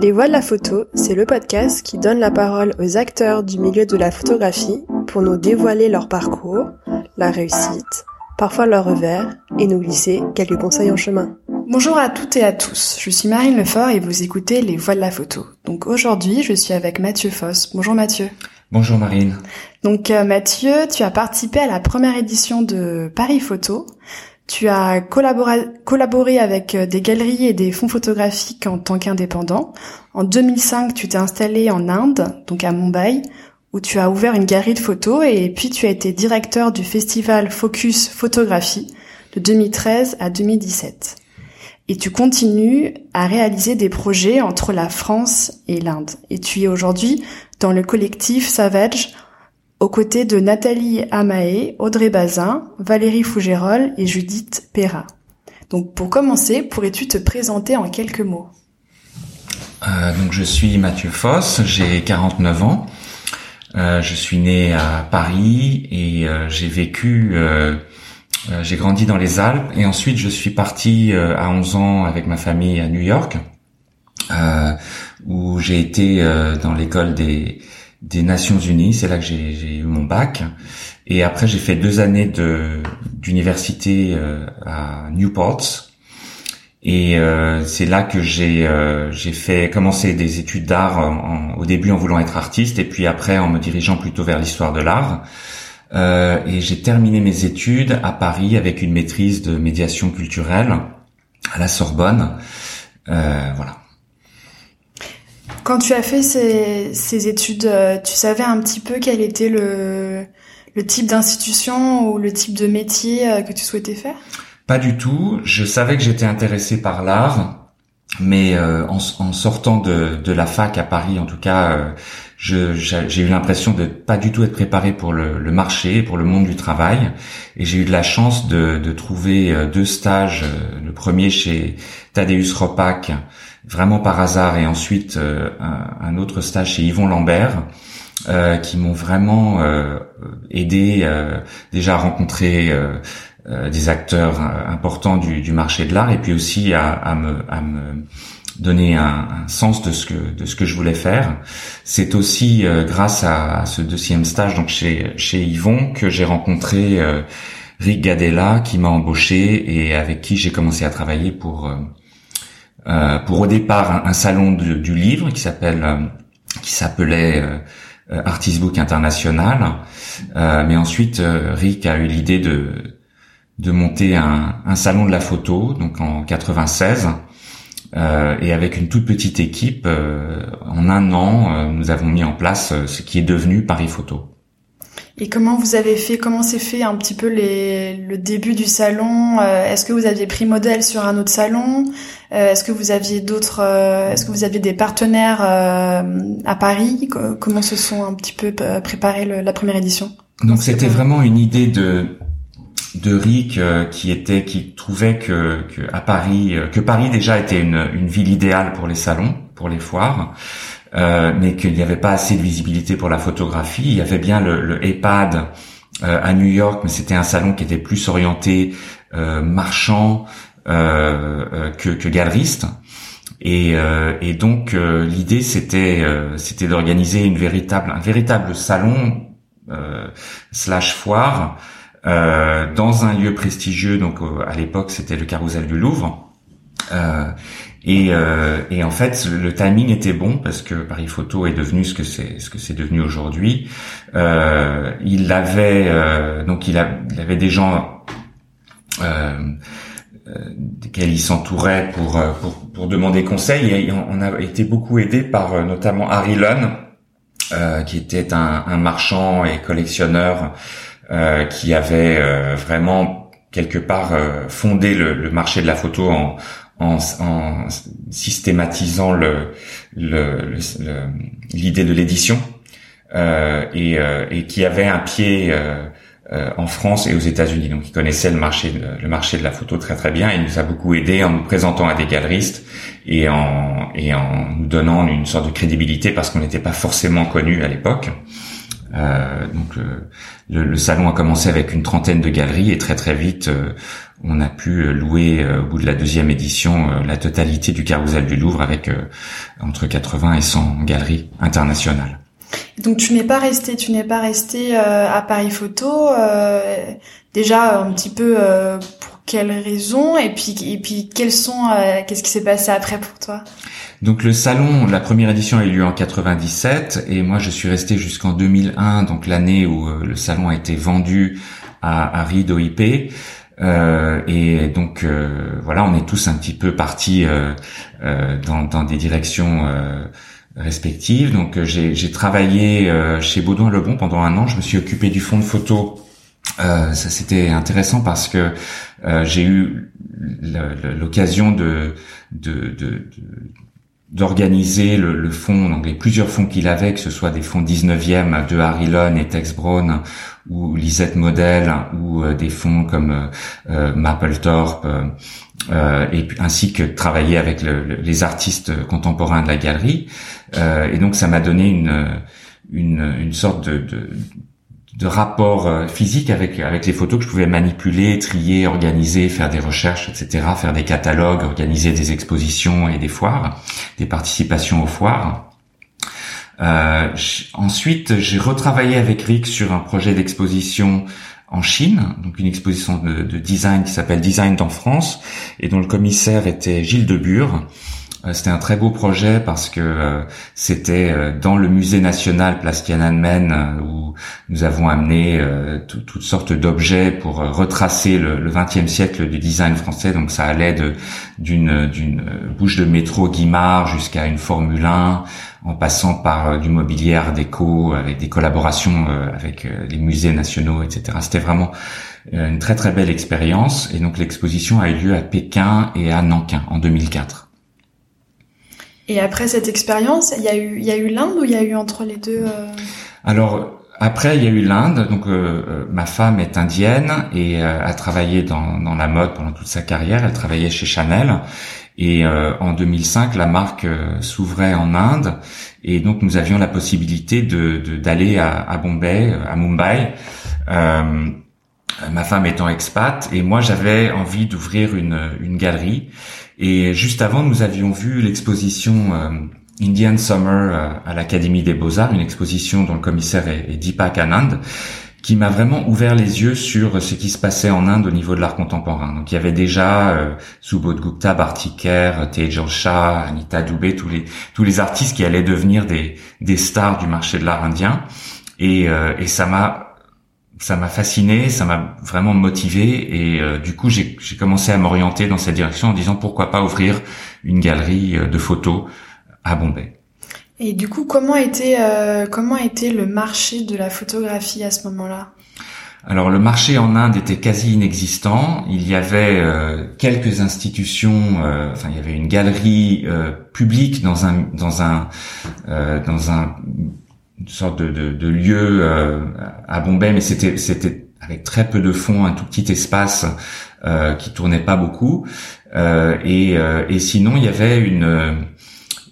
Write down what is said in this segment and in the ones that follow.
Les Voix de la photo, c'est le podcast qui donne la parole aux acteurs du milieu de la photographie pour nous dévoiler leur parcours, la réussite, parfois leur revers, et nous glisser quelques conseils en chemin. Bonjour à toutes et à tous, je suis Marine Lefort et vous écoutez Les Voix de la photo. Donc aujourd'hui, je suis avec Mathieu Foss. Bonjour Mathieu. Bonjour Marine. Donc euh, Mathieu, tu as participé à la première édition de Paris Photo. Tu as collaboré, avec euh, des galeries et des fonds photographiques en tant qu'indépendant. En 2005, tu t'es installé en Inde, donc à Mumbai, où tu as ouvert une galerie de photos et puis tu as été directeur du festival Focus Photographie de 2013 à 2017. Et tu continues à réaliser des projets entre la France et l'Inde. Et tu es aujourd'hui dans le collectif Savage aux côtés de Nathalie Amae, Audrey Bazin, Valérie Fougérol et Judith Perra. Donc pour commencer, pourrais-tu te présenter en quelques mots? Euh, Donc je suis Mathieu Foss, j'ai 49 ans. Euh, je suis né à Paris et euh, j'ai vécu, j'ai grandi dans les Alpes et ensuite je suis parti à 11 ans avec ma famille à New York où j'ai été dans l'école des des Nations Unies. C'est là que j'ai eu mon bac. Et après, j'ai fait deux années de d'université euh, à Newport. Et euh, c'est là que j'ai euh, fait commencer des études d'art au début en voulant être artiste et puis après en me dirigeant plutôt vers l'histoire de l'art. et j'ai terminé mes études à Paris avec une maîtrise de médiation culturelle à la Sorbonne. voilà. Quand tu as fait ces, ces études, euh, tu savais un petit peu quel était le, le type d'institution ou le type de métier euh, que tu souhaitais faire? Pas du tout. Je savais que j'étais intéressé par l'art, mais euh, en, en, sortant de, de, la fac à Paris, en tout cas, j'ai eu l'impression de pas du tout être préparé pour le, le, marché, pour le monde du travail. Et j'ai eu de la chance de, de trouver deux stages. Le premier chez Tadeusz Ropak, vraiment par hasard, et ensuite euh, un, autre stage chez Yvon Lambert, euh, qui m'ont vraiment euh, aidé déjà à rencontrer des acteurs importants du, du, marché de l'art, et puis aussi à, à, me, à me donner un, un, sens de ce que de ce que je voulais faire. C'est aussi grâce à, ce deuxième stage donc chez chez Yvon que j'ai rencontré Rick Gadella qui m'a embauché et avec qui j'ai commencé à travailler pour euh, pour au départ un, salon du livre qui s'appelle euh, qui s'appelait euh, Artist Book International, mais ensuite Rick a eu l'idée de de monter un, un, salon de la photo, donc en 96. Euh, et avec une toute petite équipe, euh, en un an, nous avons mis en place ce qui est devenu Paris Photo. Et comment vous avez fait, comment s'est fait un petit peu les, le début du salon euh, Est-ce que vous aviez pris modèle sur un autre salon euh, Est-ce que vous aviez d'autres euh, Est-ce que vous aviez des partenaires à Paris Comment se sont un petit peu préparés la première édition? Donc c'était vraiment une idée de de Rick qui était qui trouvait que, que à Paris que Paris déjà était une, une ville idéale pour les salons, pour les foires. Euh, mais qu'il n'y avait pas assez de visibilité pour la photographie. Il y avait bien le, le EHPAD euh, à New York, mais c'était un salon qui était plus orienté euh, marchand euh, que, que galeriste. Et, et donc l'idée c'était c'était d'organiser une véritable un véritable salon slash foire dans un lieu prestigieux. Donc à l'époque c'était le Carrousel du Louvre. Euh, et, euh, et, en fait, le timing était bon parce que Paris Photo est devenu ce que c'est ce que c'est devenu aujourd'hui. Euh, il avait euh, donc il, avait des gens euh, euh desquels il s'entourait pour, euh, pour, pour demander conseil et on a été beaucoup aidé par notamment Harry Lunn qui était un, un, marchand et collectionneur qui avait vraiment quelque part fondé le, le, marché de la photo en, en, en systématisant le, l'idée de l'édition euh, et, euh, et, qui avait un pied euh, euh, en France et aux États-Unis. Donc, il connaissait le marché, le marché de la photo très très bien. Il nous a beaucoup aidé en nous présentant à des galeristes et en, et en nous donnant une sorte de crédibilité parce qu'on n'était pas forcément connu à l'époque. Euh, donc le, le, salon a commencé avec une trentaine de galeries et très très vite on a pu louer au bout de la deuxième édition la totalité du carrousel du Louvre avec entre 80 et 100 galeries internationales. Donc tu n'es pas resté, tu n'es pas resté à Paris Photo. déjà un petit peu pour quelles raisons et puis et puis quels sont qu'est-ce qui s'est passé après pour toi? Donc le salon, la première édition a eu lieu en 97 et moi je suis resté jusqu'en 2001, donc l'année où euh, le salon a été vendu à, à Rideau IP. Euh, et donc euh, voilà, on est tous un petit peu partis euh, dans, dans, des directions respectives. Donc j'ai travaillé chez Baudouin Lebon pendant un an. Je me suis occupé du fond de photo. ça c'était intéressant parce que j'ai eu l'occasion de, de, de d'organiser le, le fonds, donc les plusieurs fonds qu'il avait, que ce soit des fonds 19e de Harry Lone et Tex Brown, ou Lisette Model, ou euh, des fonds comme euh, euh Mapplethorpe, euh, et ainsi que travailler avec les artistes contemporains de la galerie. et donc ça m'a donné une, une, sorte de de rapport euh, physique avec avec les photos que je pouvais manipuler, trier, organiser, faire des recherches, etc., faire des catalogues, organiser des expositions et des foires, des participations aux foires. Euh, ensuite, j'ai retravaillé avec Rick sur un projet d'exposition en Chine, donc une exposition de, de design qui s'appelle Design dans France, et dont le commissaire était Gilles Debure. Euh, c'était un très beau projet parce que euh, c'était euh, dans le musée national Place Tiananmen où nous avons amené toutes sortes d'objets pour retracer le XXe siècle du design français. Donc ça allait d'une d'une bouche de métro Guimard jusqu'à une Formule 1 en passant par du mobilier art déco avec des collaborations avec les musées nationaux, etc. C'était vraiment une très très belle expérience et donc l'exposition a eu lieu à Pékin et à Nankin en 2004. Et après cette expérience, il y a eu, il y a eu l'Inde ou il y a eu entre les deux euh Alors après, il y a eu l'Inde. Donc euh, euh, ma femme est indienne et a travaillé dans, dans la mode pendant toute sa carrière. Elle travaillait chez Chanel. Et en 2005, la marque s'ouvrait en Inde, et donc nous avions la possibilité de d'aller à, à, Bombay, à Mumbai. Ma femme étant expat, et moi j'avais envie d'ouvrir une, une galerie. Et juste avant, nous avions vu l'exposition euh, Indian Summer euh, à l'Académie des Beaux-Arts, une exposition dont le commissaire est, Deepak Anand, qui m'a vraiment ouvert les yeux sur ce qui se passait en Inde au niveau de l'art contemporain. Donc il y avait déjà euh, Subodh Bartikar, Tejal Shah, Anita Dubé, tous les tous les artistes qui allaient devenir des des stars du marché de l'art indien. Et, euh, et ça m'a ça m'a fasciné, ça m'a vraiment motivé et euh, du coup j'ai commencé à m'orienter dans cette direction en disant pourquoi pas ouvrir une galerie euh, de photos à Bombay. Et du coup comment était euh, comment était le marché de la photographie à ce moment-là? Alors le marché en Inde était quasi inexistant. Il y avait quelques institutions. enfin, il y avait une galerie publique dans un dans un dans un une sorte de, de, lieu euh, à Bombay, mais c'était c'était avec très peu de fonds, un tout petit espace euh, qui tournait pas beaucoup. Euh, et, euh, et sinon, il y avait une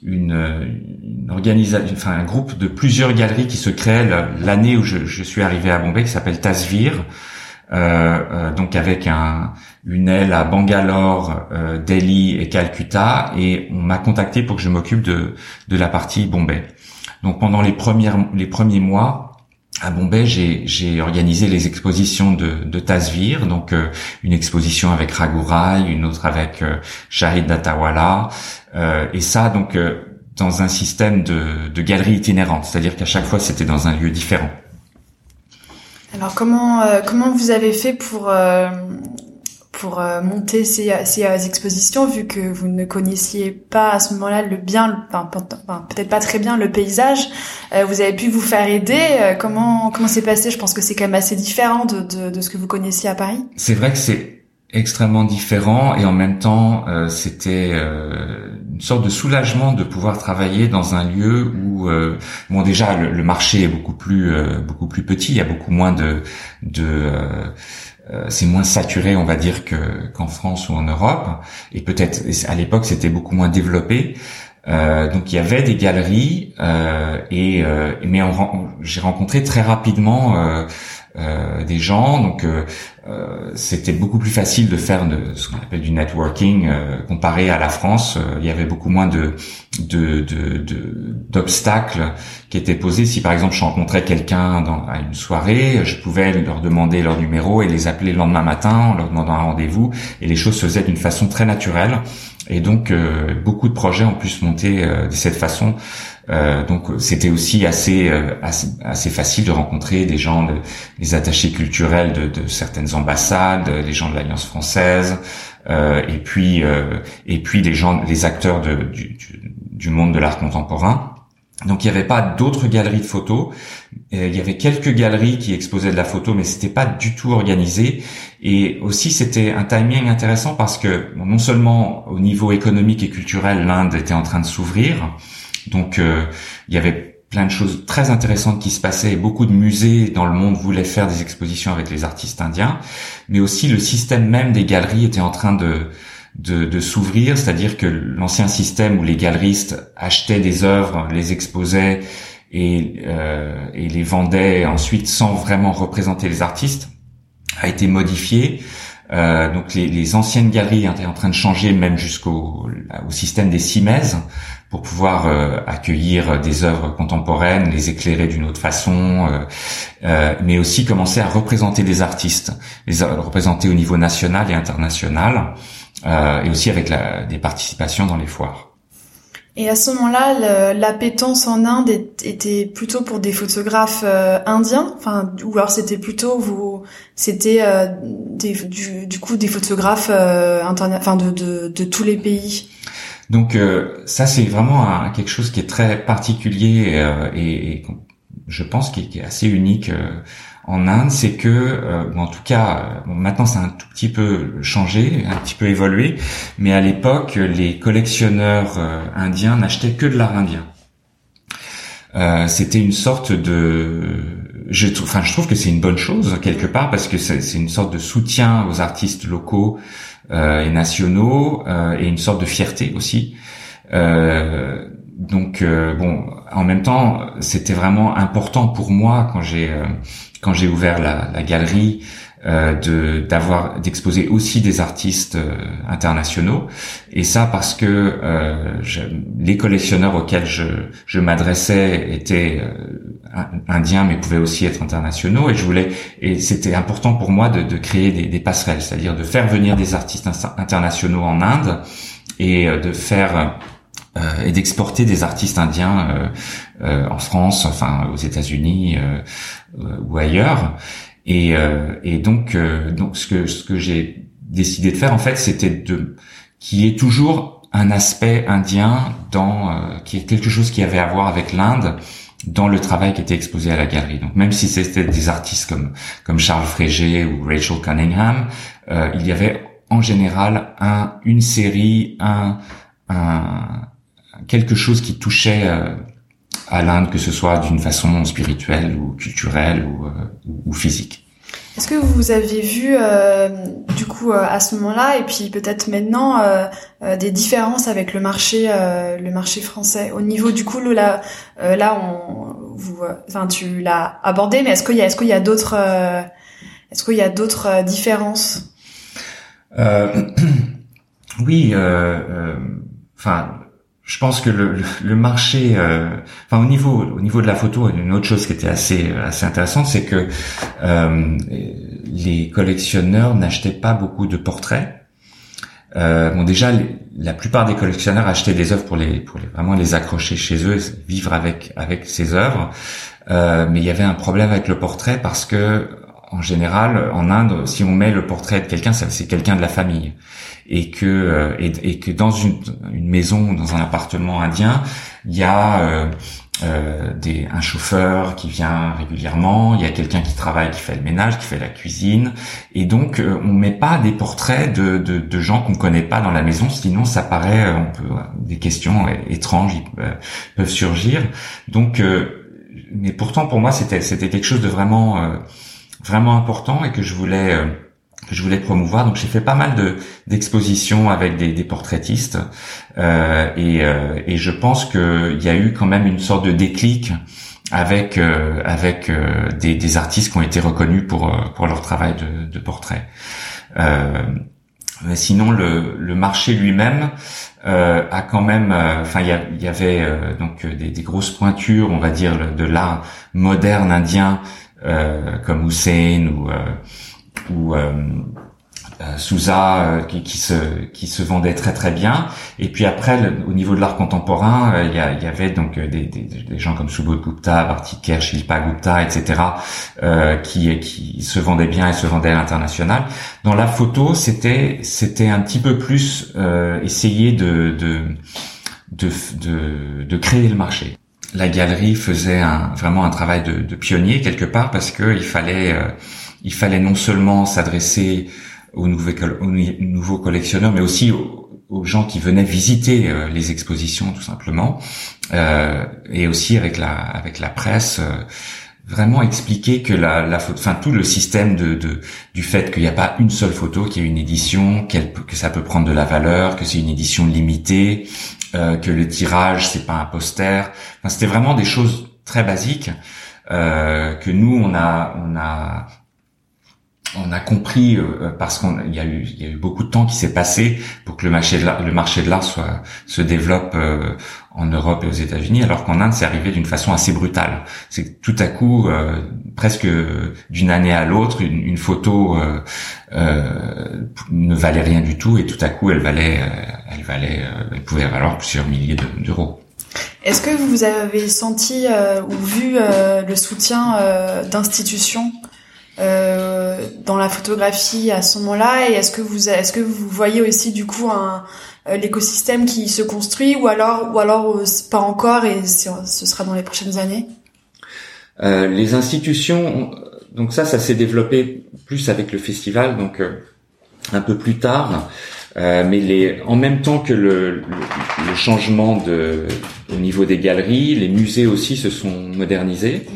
une, organisation, enfin un groupe de plusieurs galeries qui se créaient l'année où je, suis arrivé à Bombay, qui s'appelle Tasvir. Donc avec un, une aile à Bangalore, Delhi et Calcutta, et on m'a contacté pour que je m'occupe de, de la partie Bombay. Donc pendant les premières les premiers mois à Bombay, j'ai organisé les expositions de, de Tasvir, donc euh, une exposition avec Raghurai, une autre avec euh, Shahid Datawala, euh, et ça donc euh, dans un système de, de galerie itinérante, c'est-à-dire qu'à chaque fois c'était dans un lieu différent. Alors comment comment vous avez fait pour pour euh, monter ces, ces euh, expositions vu que vous ne connaissiez pas à ce moment-là le bien, enfin, peut-être pas très bien le paysage. Euh, vous avez pu vous faire aider. comment comment c'est passé? Je pense que c'est quand même assez différent de, de, de, ce que vous connaissiez à Paris. C'est vrai que c'est extrêmement différent et en même temps c'était une sorte de soulagement de pouvoir travailler dans un lieu où bon déjà le, marché est beaucoup plus beaucoup plus petit il y a beaucoup moins de de euh, c'est moins saturé, on va dire, que qu'en France ou en Europe. Et peut-être à l'époque c'était beaucoup moins développé. Euh, donc il y avait des galeries euh, et mais j'ai rencontré très rapidement euh, des gens. Donc euh, c'était beaucoup plus facile de faire de, ce qu'on appelle du networking euh, comparé à la France. Euh, il y avait beaucoup moins de d'obstacles de, qui étaient posés. Si par exemple je rencontrais quelqu'un à une soirée, je pouvais leur demander leur numéro et les appeler le lendemain matin en leur demandant un rendez-vous. Et les choses se faisaient d'une façon très naturelle. Et donc beaucoup de projets ont pu se monter de cette façon euh, donc c'était aussi assez, euh, assez, facile de rencontrer des gens, de, les attachés culturels de, de, certaines ambassades, les gens de l'Alliance française, euh, et puis euh, et puis les gens, les acteurs de, du, du, monde de l'art contemporain. Donc il n'y avait pas d'autres galeries de photos. Il y avait quelques galeries qui exposaient de la photo, mais c'était pas du tout organisé. Et aussi c'était un timing intéressant parce que non seulement au niveau économique et culturel, l'Inde était en train de s'ouvrir, donc euh, il y avait plein de choses très intéressantes qui se passaient. Beaucoup de musées dans le monde voulaient faire des expositions avec les artistes indiens, mais aussi le système même des galeries était en train de de, s'ouvrir, c'est-à-dire que l'ancien système où les galeristes achetaient des œuvres, les exposaient et, euh, et les vendaient ensuite sans vraiment représenter les artistes, a été modifié. Euh, donc les, les, anciennes galeries étaient en train de changer même jusqu'au au système des cimaises pour pouvoir euh, accueillir des œuvres contemporaines, les éclairer d'une autre façon, euh, euh, mais aussi commencer à représenter des artistes, les représenter au niveau national et international, et aussi avec la, des participations dans les foires. Et à ce moment-là, l'appétence en Inde était plutôt pour des photographes indiens, enfin, ou alors c'était plutôt vous, c'était du, du, coup des photographes enfin de, de, de tous les pays? Donc euh, ça c'est vraiment quelque chose qui est très particulier euh, et, je pense qui est, assez unique euh, en Inde, c'est que, en tout cas, maintenant ça a un tout petit peu changé, un petit peu évolué, mais à l'époque les collectionneurs indiens n'achetaient que de l'art indien. C'était une sorte de, je, enfin je trouve que c'est une bonne chose quelque part parce que c'est une sorte de soutien aux artistes locaux et nationaux euh, et une sorte de fierté aussi. Euh, donc bon, en même temps, c'était vraiment important pour moi quand j'ai quand j'ai ouvert la, la galerie euh, de d'avoir d'exposer aussi des artistes euh, internationaux et ça parce que euh, je, les collectionneurs auxquels je, je m'adressais étaient indiens mais pouvaient aussi être internationaux et je voulais et c'était important pour moi de, de créer des, des passerelles c'est-à-dire de faire venir des artistes internationaux en Inde et de faire et d'exporter des artistes indiens en France, enfin aux États-Unis ou ailleurs. Et, euh, et donc, euh, donc ce que ce que j'ai décidé de faire en fait, c'était de qui est toujours un aspect indien dans euh, qui est quelque chose qui avait à voir avec l'Inde dans le travail qui était exposé à la galerie. Donc même si c'était des artistes comme comme Charles Frégé ou Rachel Cunningham, euh, il y avait en général un une série, un un quelque chose qui touchait euh, à l'Inde, que ce soit d'une façon spirituelle ou culturelle ou, euh, ou physique. Est-ce que vous avez vu euh, du coup euh, à ce moment-là et puis peut-être maintenant des différences avec le marché le marché français au niveau du coup là là on vous enfin tu l'as abordé mais est-ce qu'il y a est-ce qu'il y a d'autres est-ce qu'il y a d'autres différences? Oui enfin je pense que le, le marché, euh, enfin au niveau au niveau de la photo, une autre chose qui était assez assez intéressante, c'est que euh, les collectionneurs n'achetaient pas beaucoup de portraits. Euh, bon déjà, la plupart des collectionneurs achetaient des œuvres pour les pour vraiment les accrocher chez eux, vivre avec avec ces œuvres. Euh, mais il y avait un problème avec le portrait parce que en général, en Inde, si on met le portrait de quelqu'un, c'est quelqu'un de la famille et que euh, et, que dans une, une, maison, dans un appartement indien, il y a euh, euh, des, un chauffeur qui vient régulièrement, il y a quelqu'un qui travaille, qui fait le ménage, qui fait la cuisine, et donc euh, on met pas des portraits de, de, de gens qu'on connaît pas dans la maison, sinon ça paraît, euh, des questions étranges peuvent surgir. Donc, mais pourtant pour moi c'était c'était quelque chose de vraiment vraiment important et que je voulais je voulais promouvoir. Donc j'ai fait pas mal de d'expositions avec des, des portraitistes euh, et, euh, et je pense qu'il y a eu quand même une sorte de déclic avec avec des, des, artistes qui ont été reconnus pour pour leur travail de, de portrait. mais sinon, le, le marché lui-même a quand même, enfin, il y, y, avait donc des, des, grosses pointures, on va dire, de l'art moderne indien comme Hussein ou ou euh, Souza euh, qui, qui, se qui se vendait très très bien. Et puis après au niveau de l'art contemporain euh, il y, y, avait donc des, des, des, gens comme Subodh Gupta, Bartikar, Shilpa Gupta etc qui qui se vendaient bien et se vendaient à l'international. Dans la photo c'était c'était un petit peu plus essayer de de, de de de créer le marché. La galerie faisait un, vraiment un travail de, de, pionnier quelque part parce que il fallait il fallait non seulement s'adresser aux nouveaux, collectionneurs, mais aussi aux, gens qui venaient visiter euh, les expositions tout simplement, euh, et aussi avec la avec la presse. Euh, vraiment expliquer que la, la enfin tout le système de, de du fait qu'il n'y a pas une seule photo, qu'il y a une édition, qu'elle, que ça peut prendre de la valeur, que c'est une édition limitée, euh, que le tirage c'est pas un poster. C'était vraiment des choses très basiques euh, que nous on a on a on a compris euh, euh, parce qu'il y a eu il y a eu beaucoup de temps qui s'est passé pour que le marché de l'art, le marché de l'art soit se développe euh, en Europe et aux États-Unis alors qu'en Inde c'est arrivé d'une façon assez brutale. C'est tout à coup presque d'une année à l'autre une, photo ne valait rien du tout et tout à coup elle valait elle valait elle pouvait valoir plusieurs milliers d'euros. Est-ce que vous avez senti ou vu le soutien d'institutions euh, dans la photographie à ce moment-là et est-ce que vous est-ce que vous voyez aussi du coup un euh, l'écosystème qui se construit ou alors ou alors euh, pas encore et ce sera dans les prochaines années? Euh, les institutions donc ça ça s'est développé plus avec le festival donc un peu plus tard mais les, en même temps que le, le, le, changement de, au niveau des galeries, les musées aussi se sont modernisés.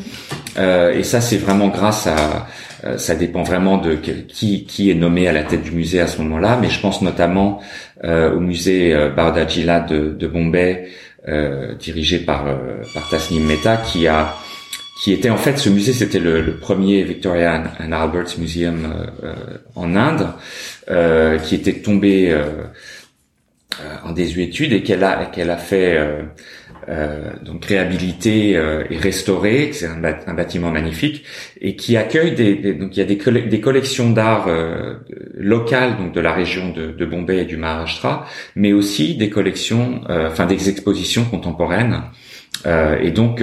Euh, et ça, c'est vraiment grâce à, euh, ça dépend vraiment de qui, qui est nommé à la tête du musée à ce moment-là, mais je pense notamment euh, au musée euh, Bardajila de, de Bombay, euh, dirigé par, par Tasnim Mehta, qui a qui était en fait ce musée, c'était le, premier Victoria and Albert Museum en Inde, qui était tombé en désuétude et qu'elle a qu'elle a fait donc réhabilité euh, et restauré. C'est un, bâtiment magnifique et qui accueille des, donc il y a des, collections d'art euh, locales donc de la région de, de, Bombay et du Maharashtra, mais aussi des collections, euh, enfin des expositions contemporaines. et donc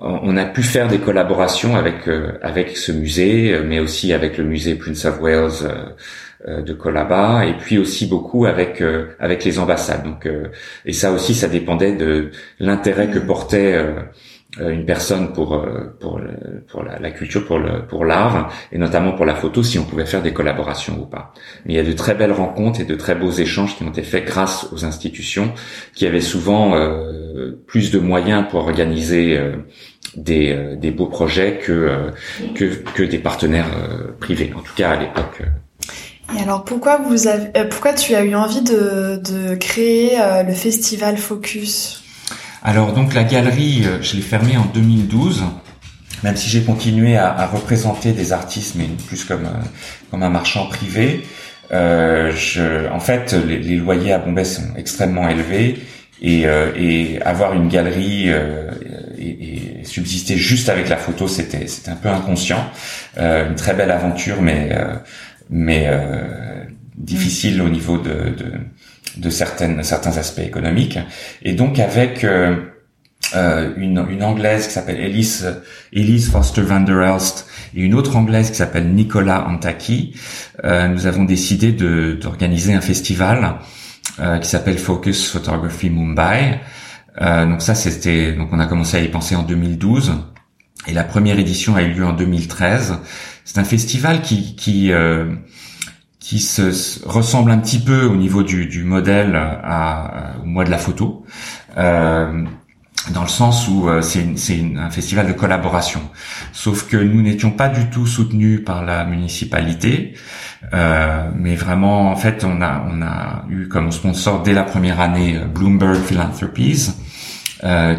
on a pu faire des collaborations avec avec ce musée, mais aussi avec le musée Prince of Wales euh, de Colaba et puis aussi beaucoup avec euh, avec les ambassades. Donc euh, et ça aussi ça dépendait de l'intérêt que portait une personne pour pour pour la, culture pour le pour l'art et notamment pour la photo si on pouvait faire des collaborations ou pas mais il y a de très belles rencontres et de très beaux échanges qui ont été faits grâce aux institutions qui avaient souvent plus de moyens pour organiser des, des beaux projets que que que des partenaires privés en tout cas à l'époque et alors pourquoi vous avez, euh, pourquoi tu as eu envie de, de créer euh, le festival Focus? Alors donc la galerie, euh, je l'ai fermée en 2012, même si j'ai continué à, à, représenter des artistes, mais plus comme comme un marchand privé. je, en fait, les, les, loyers à Bombay sont extrêmement élevés et, et avoir une galerie et, et, subsister juste avec la photo, c'était un peu inconscient. une très belle aventure, mais mais euh, difficile au niveau de, de, de, certaines, certains aspects économiques. Et donc avec euh, euh une, une anglaise qui s'appelle Elise, Elise Foster van der Elst et une autre anglaise qui s'appelle Nicola Antaki, euh, nous avons décidé d'organiser un festival euh, qui s'appelle Focus Photography Mumbai. Donc ça c'était donc on a commencé à y penser en 2012 et la première édition a eu lieu en 2013 c'est un festival qui qui euh, qui se ressemble un petit peu au niveau du, du modèle à, au mois de la photo, euh, dans le sens où euh, c'est un festival de collaboration. Sauf que nous n'étions pas du tout soutenus par la municipalité, euh, mais vraiment en fait on a on a eu comme sponsor dès la première année Bloomberg Philanthropies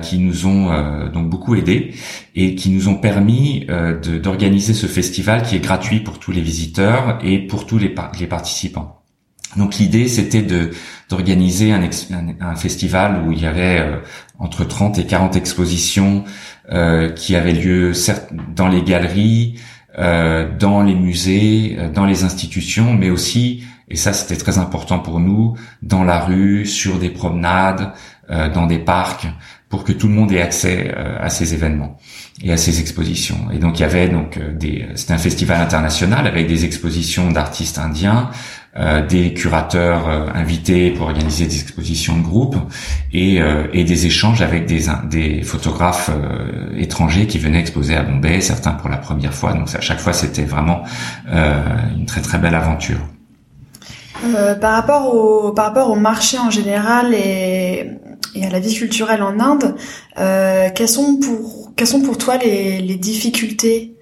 qui nous ont donc beaucoup aidés et qui nous ont permis d'organiser ce festival qui est gratuit pour tous les visiteurs et pour tous les, participants. Donc l'idée c'était d'organiser un, un, festival où il y avait euh, entre 30 et 40 expositions euh, qui avaient lieu certes dans les galeries, euh, dans les musées, euh, dans les institutions, mais aussi et ça c'était très important pour nous dans la rue, sur des promenades, euh, dans des parcs, pour que tout le monde ait accès à ces événements et à ces expositions. Et donc il y avait donc des c'était un festival international avec des expositions d'artistes indiens, euh, des curateurs euh, invités pour organiser des expositions de groupe et, euh, et des échanges avec des, des photographes étrangers qui venaient exposer à Bombay, certains pour la première fois. Donc à chaque fois, c'était vraiment une très très belle aventure. Par rapport au par rapport au marché en général et, à la vie culturelle en Inde, quelles sont pour sont pour toi les, difficultés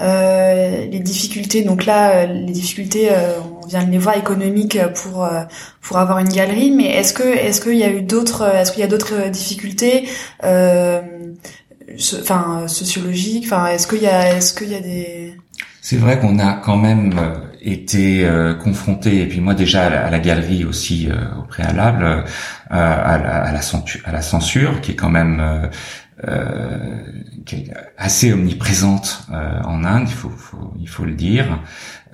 euh, les difficultés, donc là, euh, les difficultés, euh, on vient de les voir économiques pour pour avoir une galerie, mais est-ce que est-ce qu'il y a eu d'autres, est-ce qu'il y a d'autres difficultés, enfin sociologiques, enfin est-ce qu'il y a des c'est vrai qu'on a quand même été confronté, et puis moi déjà à la, galerie aussi au préalable, à, la, à, la, à, la, censure, qui est quand même euh, qui est assez omniprésente euh, en Inde, il faut, faut, il faut le dire.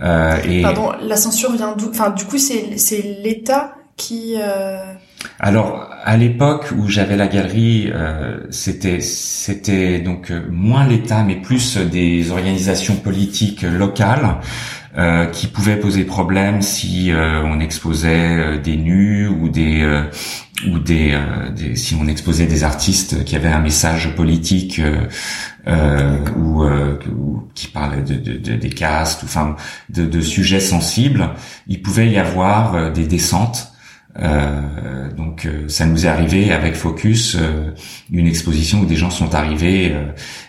Euh, et Pardon, la censure vient d'où? Enfin, du coup, c'est l'État qui. Euh... Alors, à l'époque où j'avais la galerie, euh, c'était c'était donc moins l'État, mais plus des organisations politiques locales. Euh, qui pouvaient poser problème si on exposait des nus ou des ou euh, des, si on exposait des artistes qui avaient un message politique euh, euh ou, euh, qui parlaient de, de, des castes, enfin de, de, sujets sensibles, il pouvait y avoir des descentes. Donc ça nous est arrivé avec Focus une exposition où des gens sont arrivés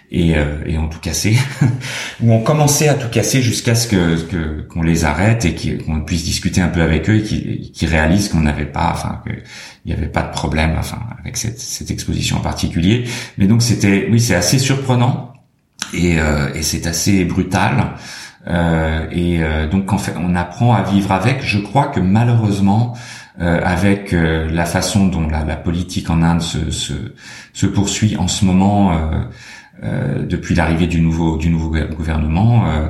et, euh, et ont tout cassé, ou ont commencé à tout casser jusqu'à ce que qu'on les arrête et qu'on puisse discuter un peu avec eux et qu'ils réalisent qu'on n'avait pas, enfin qu'il n'y avait pas de problème, enfin avec cette, cette exposition en particulier. Mais donc c'était, oui, c'est assez surprenant et, euh, et c'est assez brutal. Euh, et euh, donc en fait, on apprend à vivre avec. Je crois que malheureusement, euh, avec euh, la façon dont la, la, politique en Inde se, se, se poursuit en ce moment, euh, depuis l'arrivée du nouveau du nouveau gouvernement, euh,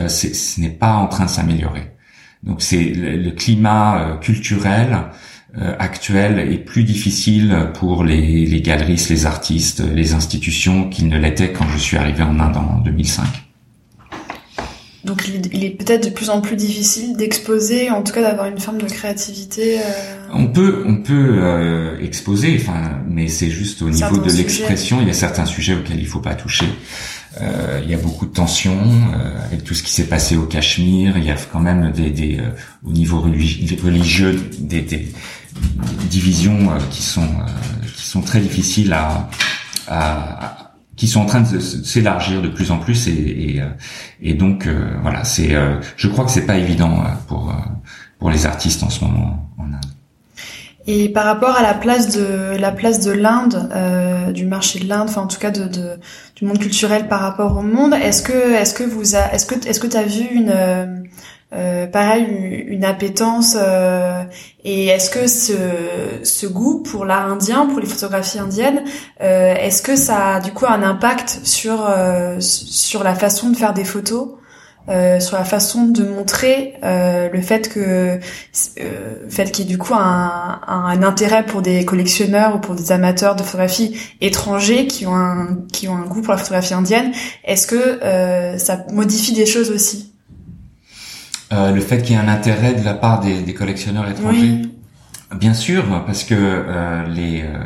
euh ce n'est pas en train de s'améliorer. Donc c'est le, climat euh, culturel actuel est plus difficile pour les, les galeristes, les artistes, les institutions qu'il ne l'était quand je suis arrivé en Inde en 2005. Donc il est peut-être de plus en plus difficile d'exposer, en tout cas d'avoir une forme de créativité. Euh... On peut, on peut euh, exposer, enfin, mais c'est juste au niveau de l'expression. Il y a certains sujets auxquels il faut pas toucher. Euh, il y a beaucoup de tensions euh, avec tout ce qui s'est passé au Cachemire. Il y a quand même des, des euh, au niveau religieux des, des divisions euh, qui sont qui sont très difficiles à, à qui sont en train de s'élargir de plus en plus et, et, euh, et donc euh, voilà c'est euh, je crois que c'est pas évident pour pour les artistes en ce moment en Inde. Et par rapport à la place de la place de l'Inde, euh, du marché de l'Inde, enfin en tout cas de, de, du monde culturel par rapport au monde, est-ce que est-ce que vous est-ce que est-ce que tu as vu une euh, pareil une appétence euh, et est-ce que ce, ce goût pour l'art indien pour les photographies indiennes euh, est-ce que ça a du coup un impact sur sur la façon de faire des photos sur la façon de montrer le fait que fait qu'il y ait du coup un, un, intérêt pour des collectionneurs ou pour des amateurs de photographie étrangers qui ont un qui ont un goût pour la photographie indienne? Est-ce que ça modifie des choses aussi? Euh, le fait qu'il y ait un intérêt de la part des, des collectionneurs étrangers. Bien sûr, parce que euh, les euh,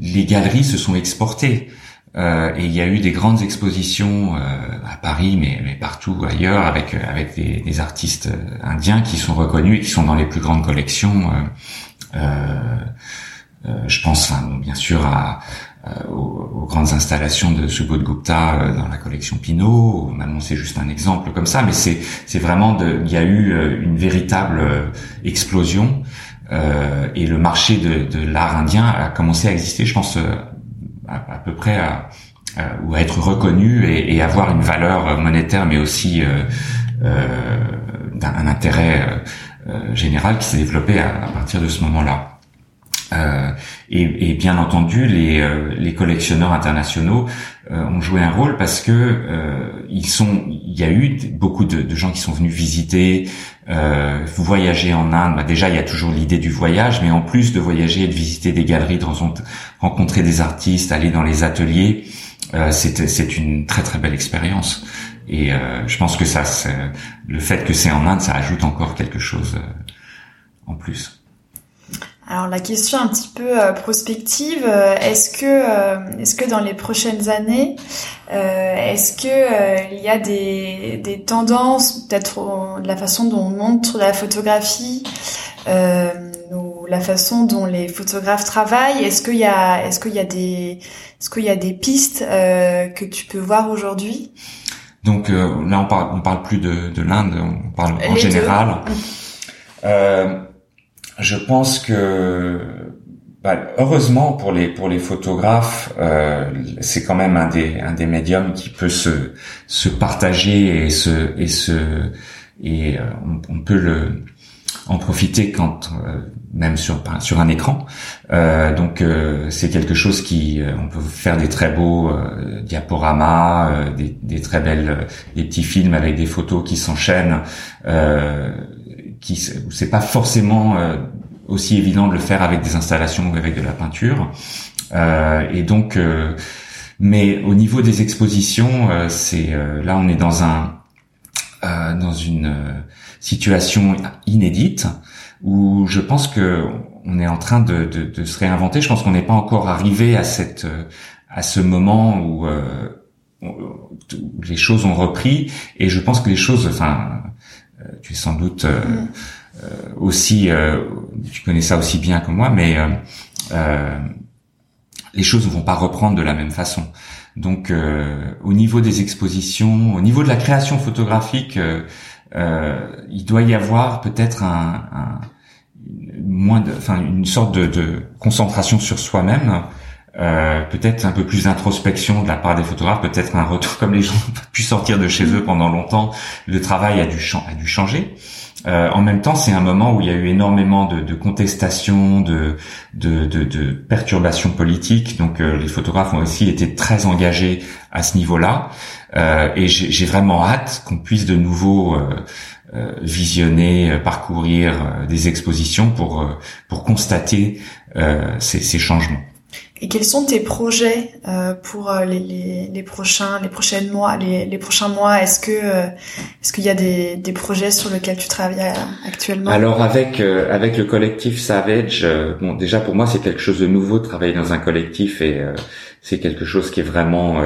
les galeries se sont exportées. et il y a eu des grandes expositions à Paris, mais, mais, partout ailleurs, avec avec des, des, artistes indiens qui sont reconnus et qui sont dans les plus grandes collections. Je pense, bien sûr, à, euh, aux, grandes installations de Subodh Gupta euh, dans la collection Pinot. Maintenant, c'est juste un exemple comme ça, mais c'est vraiment de, il y a eu euh, une véritable explosion et le marché de, de l'art indien a commencé à exister, je pense, à, à peu près à, ou à être reconnu et, et, avoir une valeur monétaire, mais aussi euh, d'un intérêt général qui s'est développé à, à, partir de ce moment-là. Euh, et, et, bien entendu, les, euh, les collectionneurs internationaux euh, ont joué un rôle parce que euh, ils sont, il y a eu beaucoup de, de gens qui sont venus visiter, voyager en Inde. Bah, déjà, il y a toujours l'idée du voyage, mais en plus de voyager et de visiter des galeries, de rencontrer des artistes, aller dans les ateliers, c'est c'est une très très belle expérience. Et je pense que ça, le fait que c'est en Inde, ça ajoute encore quelque chose en plus. Alors la question un petit peu euh, prospective, euh, est-ce que euh, est-ce que dans les prochaines années, est-ce que il y a des, des tendances, peut-être de la façon dont on montre la photographie, ou la façon dont les photographes travaillent, est-ce qu'il y a est-ce qu'il y a des est-ce qu'il y a des pistes que tu peux voir aujourd'hui? Donc là on parle on parle plus de, de l'Inde, on parle en général. Euh, je pense que bah, heureusement pour les pour les photographes, euh, c'est quand même un des un des médiums qui peut se se partager et se et se et euh, on, peut le en profiter quand euh, même sur sur un écran. Euh, donc c'est quelque chose qui on peut faire des très beaux diaporamas, des, des très belles des petits films avec des photos qui s'enchaînent qui c'est pas forcément euh, aussi évident de le faire avec des installations ou avec de la peinture. Euh, et donc, euh, mais au niveau des expositions, c'est là on est dans un dans une situation inédite où je pense que on est en train de, de, de se réinventer. Je pense qu'on n'est pas encore arrivé à cette à ce moment où, les choses ont repris et je pense que les choses, enfin euh, tu es sans doute euh, euh, aussi, tu connais ça aussi bien que moi, mais les choses ne vont pas reprendre de la même façon. Donc, au niveau des expositions, au niveau de la création photographique, il doit y avoir peut-être un, un, moins enfin, une sorte de concentration sur soi-même euh, peut-être un peu plus d'introspection de la part des photographes, peut-être un retour comme les gens n'ont pu sortir de chez eux pendant longtemps, le travail a dû, changer. Euh, en même temps, c'est un moment où il y a eu énormément de, de contestations, de, perturbations politiques. Donc, euh, les photographes ont aussi été très engagés à ce niveau-là. Euh, et j'ai vraiment hâte qu'on puisse de nouveau visionner, parcourir des expositions pour constater ces changements. Et quels sont tes projets euh, pour euh, les, les, les, prochains les prochaines mois les, les prochains mois? Est-ce que euh, est-ce qu'il y a des, des projets sur lesquels tu travailles actuellement? Alors avec avec le collectif Savage, bon déjà pour moi c'est quelque chose de nouveau de travailler dans un collectif et c'est quelque chose qui est vraiment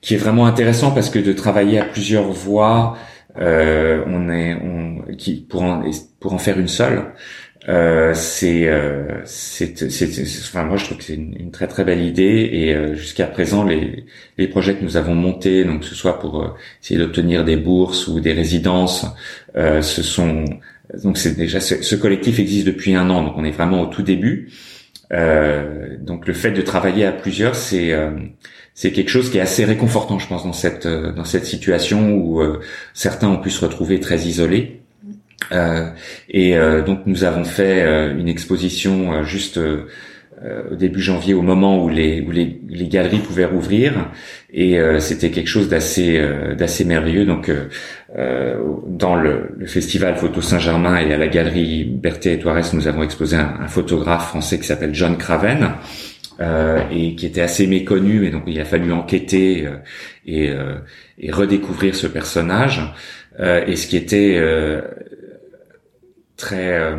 qui est vraiment intéressant parce que de travailler à plusieurs voix, on est on qui pour en pour en faire une seule. Euh, c'est, euh, c'est, enfin moi je trouve que c'est une, très très belle idée et euh, jusqu'à présent les, les projets que nous avons montés, donc que ce soit pour euh, essayer d'obtenir des bourses ou des résidences, euh, ce sont donc c'est déjà ce, collectif existe depuis un an, donc on est vraiment au tout début. donc le fait de travailler à plusieurs, c'est c'est quelque chose qui est assez réconfortant, je pense, dans cette dans cette situation où certains ont pu se retrouver très isolés. Euh, et euh, donc nous avons fait euh, une exposition juste au début janvier, au moment où les où les, les galeries pouvaient rouvrir, et c'était quelque chose d'assez d'assez merveilleux. Donc dans le, le, festival Photo Saint-Germain et à la galerie Berthet et Toires, nous avons exposé un, un photographe français qui s'appelle John Craven. Euh, et qui était assez méconnu et donc il a fallu enquêter euh, et, euh, et, redécouvrir ce personnage et ce qui était très euh,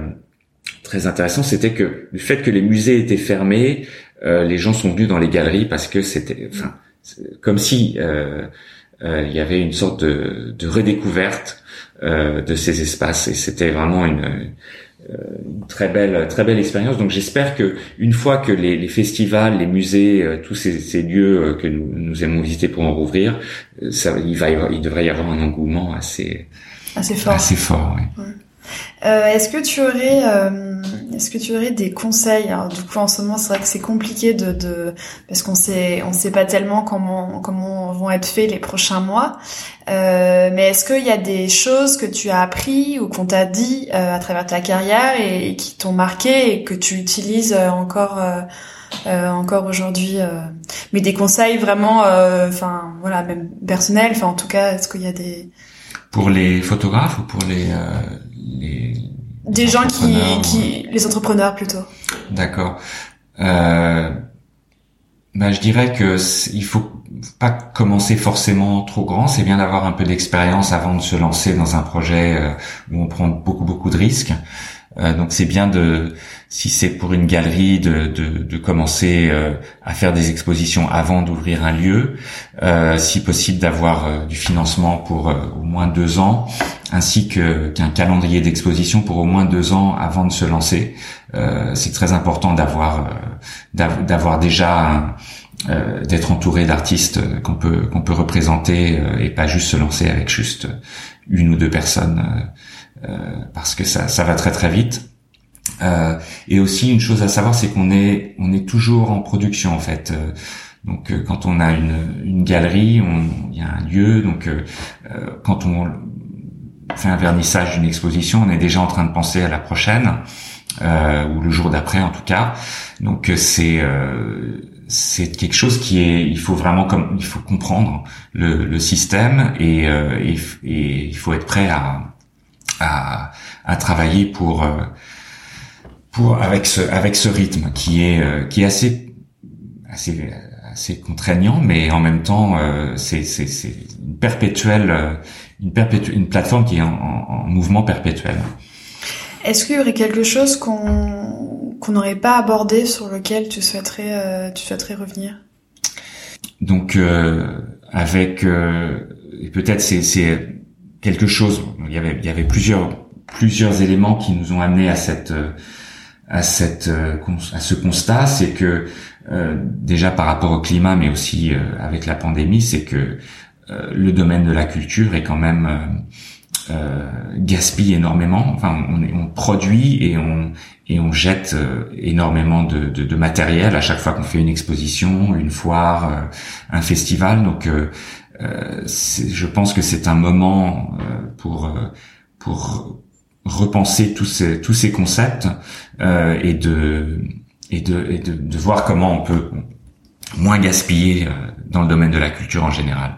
très intéressant, c'était que le fait que les musées étaient fermés, euh, les gens sont venus dans les galeries parce que c'était, enfin, comme si euh, il y avait une sorte de, de redécouverte de ces espaces et c'était vraiment une, très belle très belle expérience. Donc j'espère que une fois que les, les festivals, les musées, tous ces, ces, lieux que nous, nous aimons visiter pourront rouvrir, ça, il va il devrait y avoir un engouement assez assez fort. Assez fort, oui. Euh, est-ce que tu aurais, euh, est-ce que tu aurais des conseils? Alors, Du coup, en ce moment, c'est vrai que c'est compliqué de, de parce qu'on sait, on sait pas tellement comment comment vont être faits les prochains mois. Euh, mais est-ce qu'il y a des choses que tu as appris ou qu'on t'a dit euh, à travers ta carrière et, qui t'ont marqué et que tu utilises euh, encore euh, encore aujourd'hui Mais des conseils vraiment, enfin voilà, même personnels. Enfin, en tout cas, est-ce qu'il y a des pour les photographes ou pour les, les des gens qui, qui les entrepreneurs plutôt. D'accord. Euh, bah, je dirais que il faut pas commencer forcément trop grand. C'est bien d'avoir un peu d'expérience avant de se lancer dans un projet euh, où on prend beaucoup beaucoup de risques. Euh, donc c'est bien de, si c'est pour une galerie, de, de, de commencer euh, à faire des expositions avant d'ouvrir un lieu, euh, si possible d'avoir euh, du financement pour au moins deux ans, ainsi que qu'un calendrier d'exposition pour au moins deux ans avant de se lancer. c'est très important d'avoir d'avoir déjà d'être entouré d'artistes qu'on peut qu'on peut représenter et pas juste se lancer avec juste une ou deux personnes euh, parce que ça, ça va très très vite. Euh, et aussi une chose à savoir, c'est qu'on est on est toujours en production en fait. Euh, donc quand on a une, une galerie, il y a un lieu. Donc quand on fait un vernissage d'une exposition, on est déjà en train de penser à la prochaine euh, ou le jour d'après en tout cas. Donc c'est euh, c'est quelque chose qui est il faut vraiment comme il faut comprendre le, le système et, euh, et, et, il faut être prêt à à, à travailler pour euh, pour avec ce avec ce rythme qui est euh, qui est assez assez assez contraignant mais en même temps euh, c'est c'est c'est une perpétuelle une perpétuelle une plateforme qui est en, en, mouvement perpétuel. Est-ce qu'il y aurait quelque chose qu'on qu'on n'aurait pas abordé sur lequel tu souhaiterais tu souhaiterais revenir? Donc avec et peut-être c'est quelque chose. Il y avait, il y avait plusieurs, plusieurs éléments qui nous ont amenés à cette, à cette, à ce constat. C'est que euh, déjà par rapport au climat, mais aussi euh, avec la pandémie, c'est que euh, le domaine de la culture est quand même euh, gaspille énormément. Enfin, on, on, produit et on et on jette énormément de, de, de, matériel à chaque fois qu'on fait une exposition, une foire, un festival. Donc euh, je pense que c'est un moment euh, pour euh, pour repenser tous ces tous ces concepts et de et de et de, de, voir comment on peut moins gaspiller dans le domaine de la culture en général.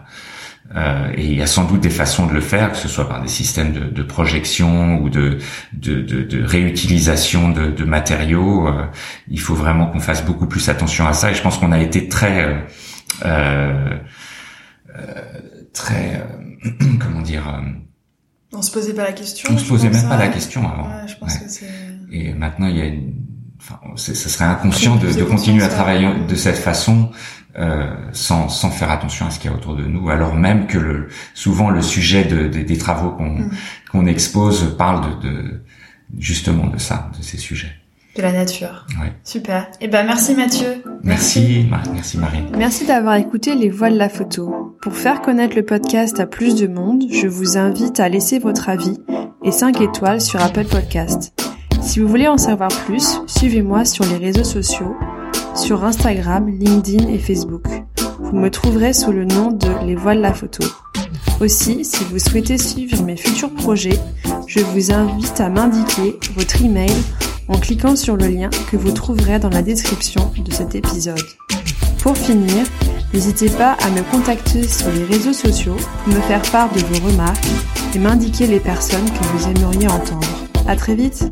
Euh, et il y a sans doute des façons de le faire, que ce soit par des systèmes de, de projection ou de, de, de réutilisation de, matériaux. Euh, il faut vraiment qu'on fasse beaucoup plus attention à ça. Et je pense qu'on a été très euh, euh, très euh, comment dire euh, on se posait pas la question. On se posait même pas la question avant. Ouais, je pense que c'est... Et maintenant, il y a une, enfin, ce serait inconscient de, de continuer à travailler de cette façon euh, sans, sans faire attention à ce qu'il y a autour de nous, alors même que le, souvent le sujet de, de des travaux qu'on mm. qu'on expose parle de, de, justement de ça, de ces sujets de la nature. Super. Et eh ben merci Mathieu. Merci, merci, Marie. Merci d'avoir écouté Les Voix de la photo. Pour faire connaître le podcast à plus de monde, je vous invite à laisser votre avis et 5 étoiles sur Apple Podcast. Si vous voulez en savoir plus, suivez-moi sur les réseaux sociaux, sur Instagram, LinkedIn et Facebook. Vous me trouverez sous le nom de Les Voiles de la photo. Aussi, si vous souhaitez suivre mes futurs projets, je vous invite à m'indiquer votre email en cliquant sur le lien que vous trouverez dans la description de cet épisode. Pour finir, n'hésitez pas à me contacter sur les réseaux sociaux pour me faire part de vos remarques et m'indiquer les personnes que vous aimeriez entendre. À très vite!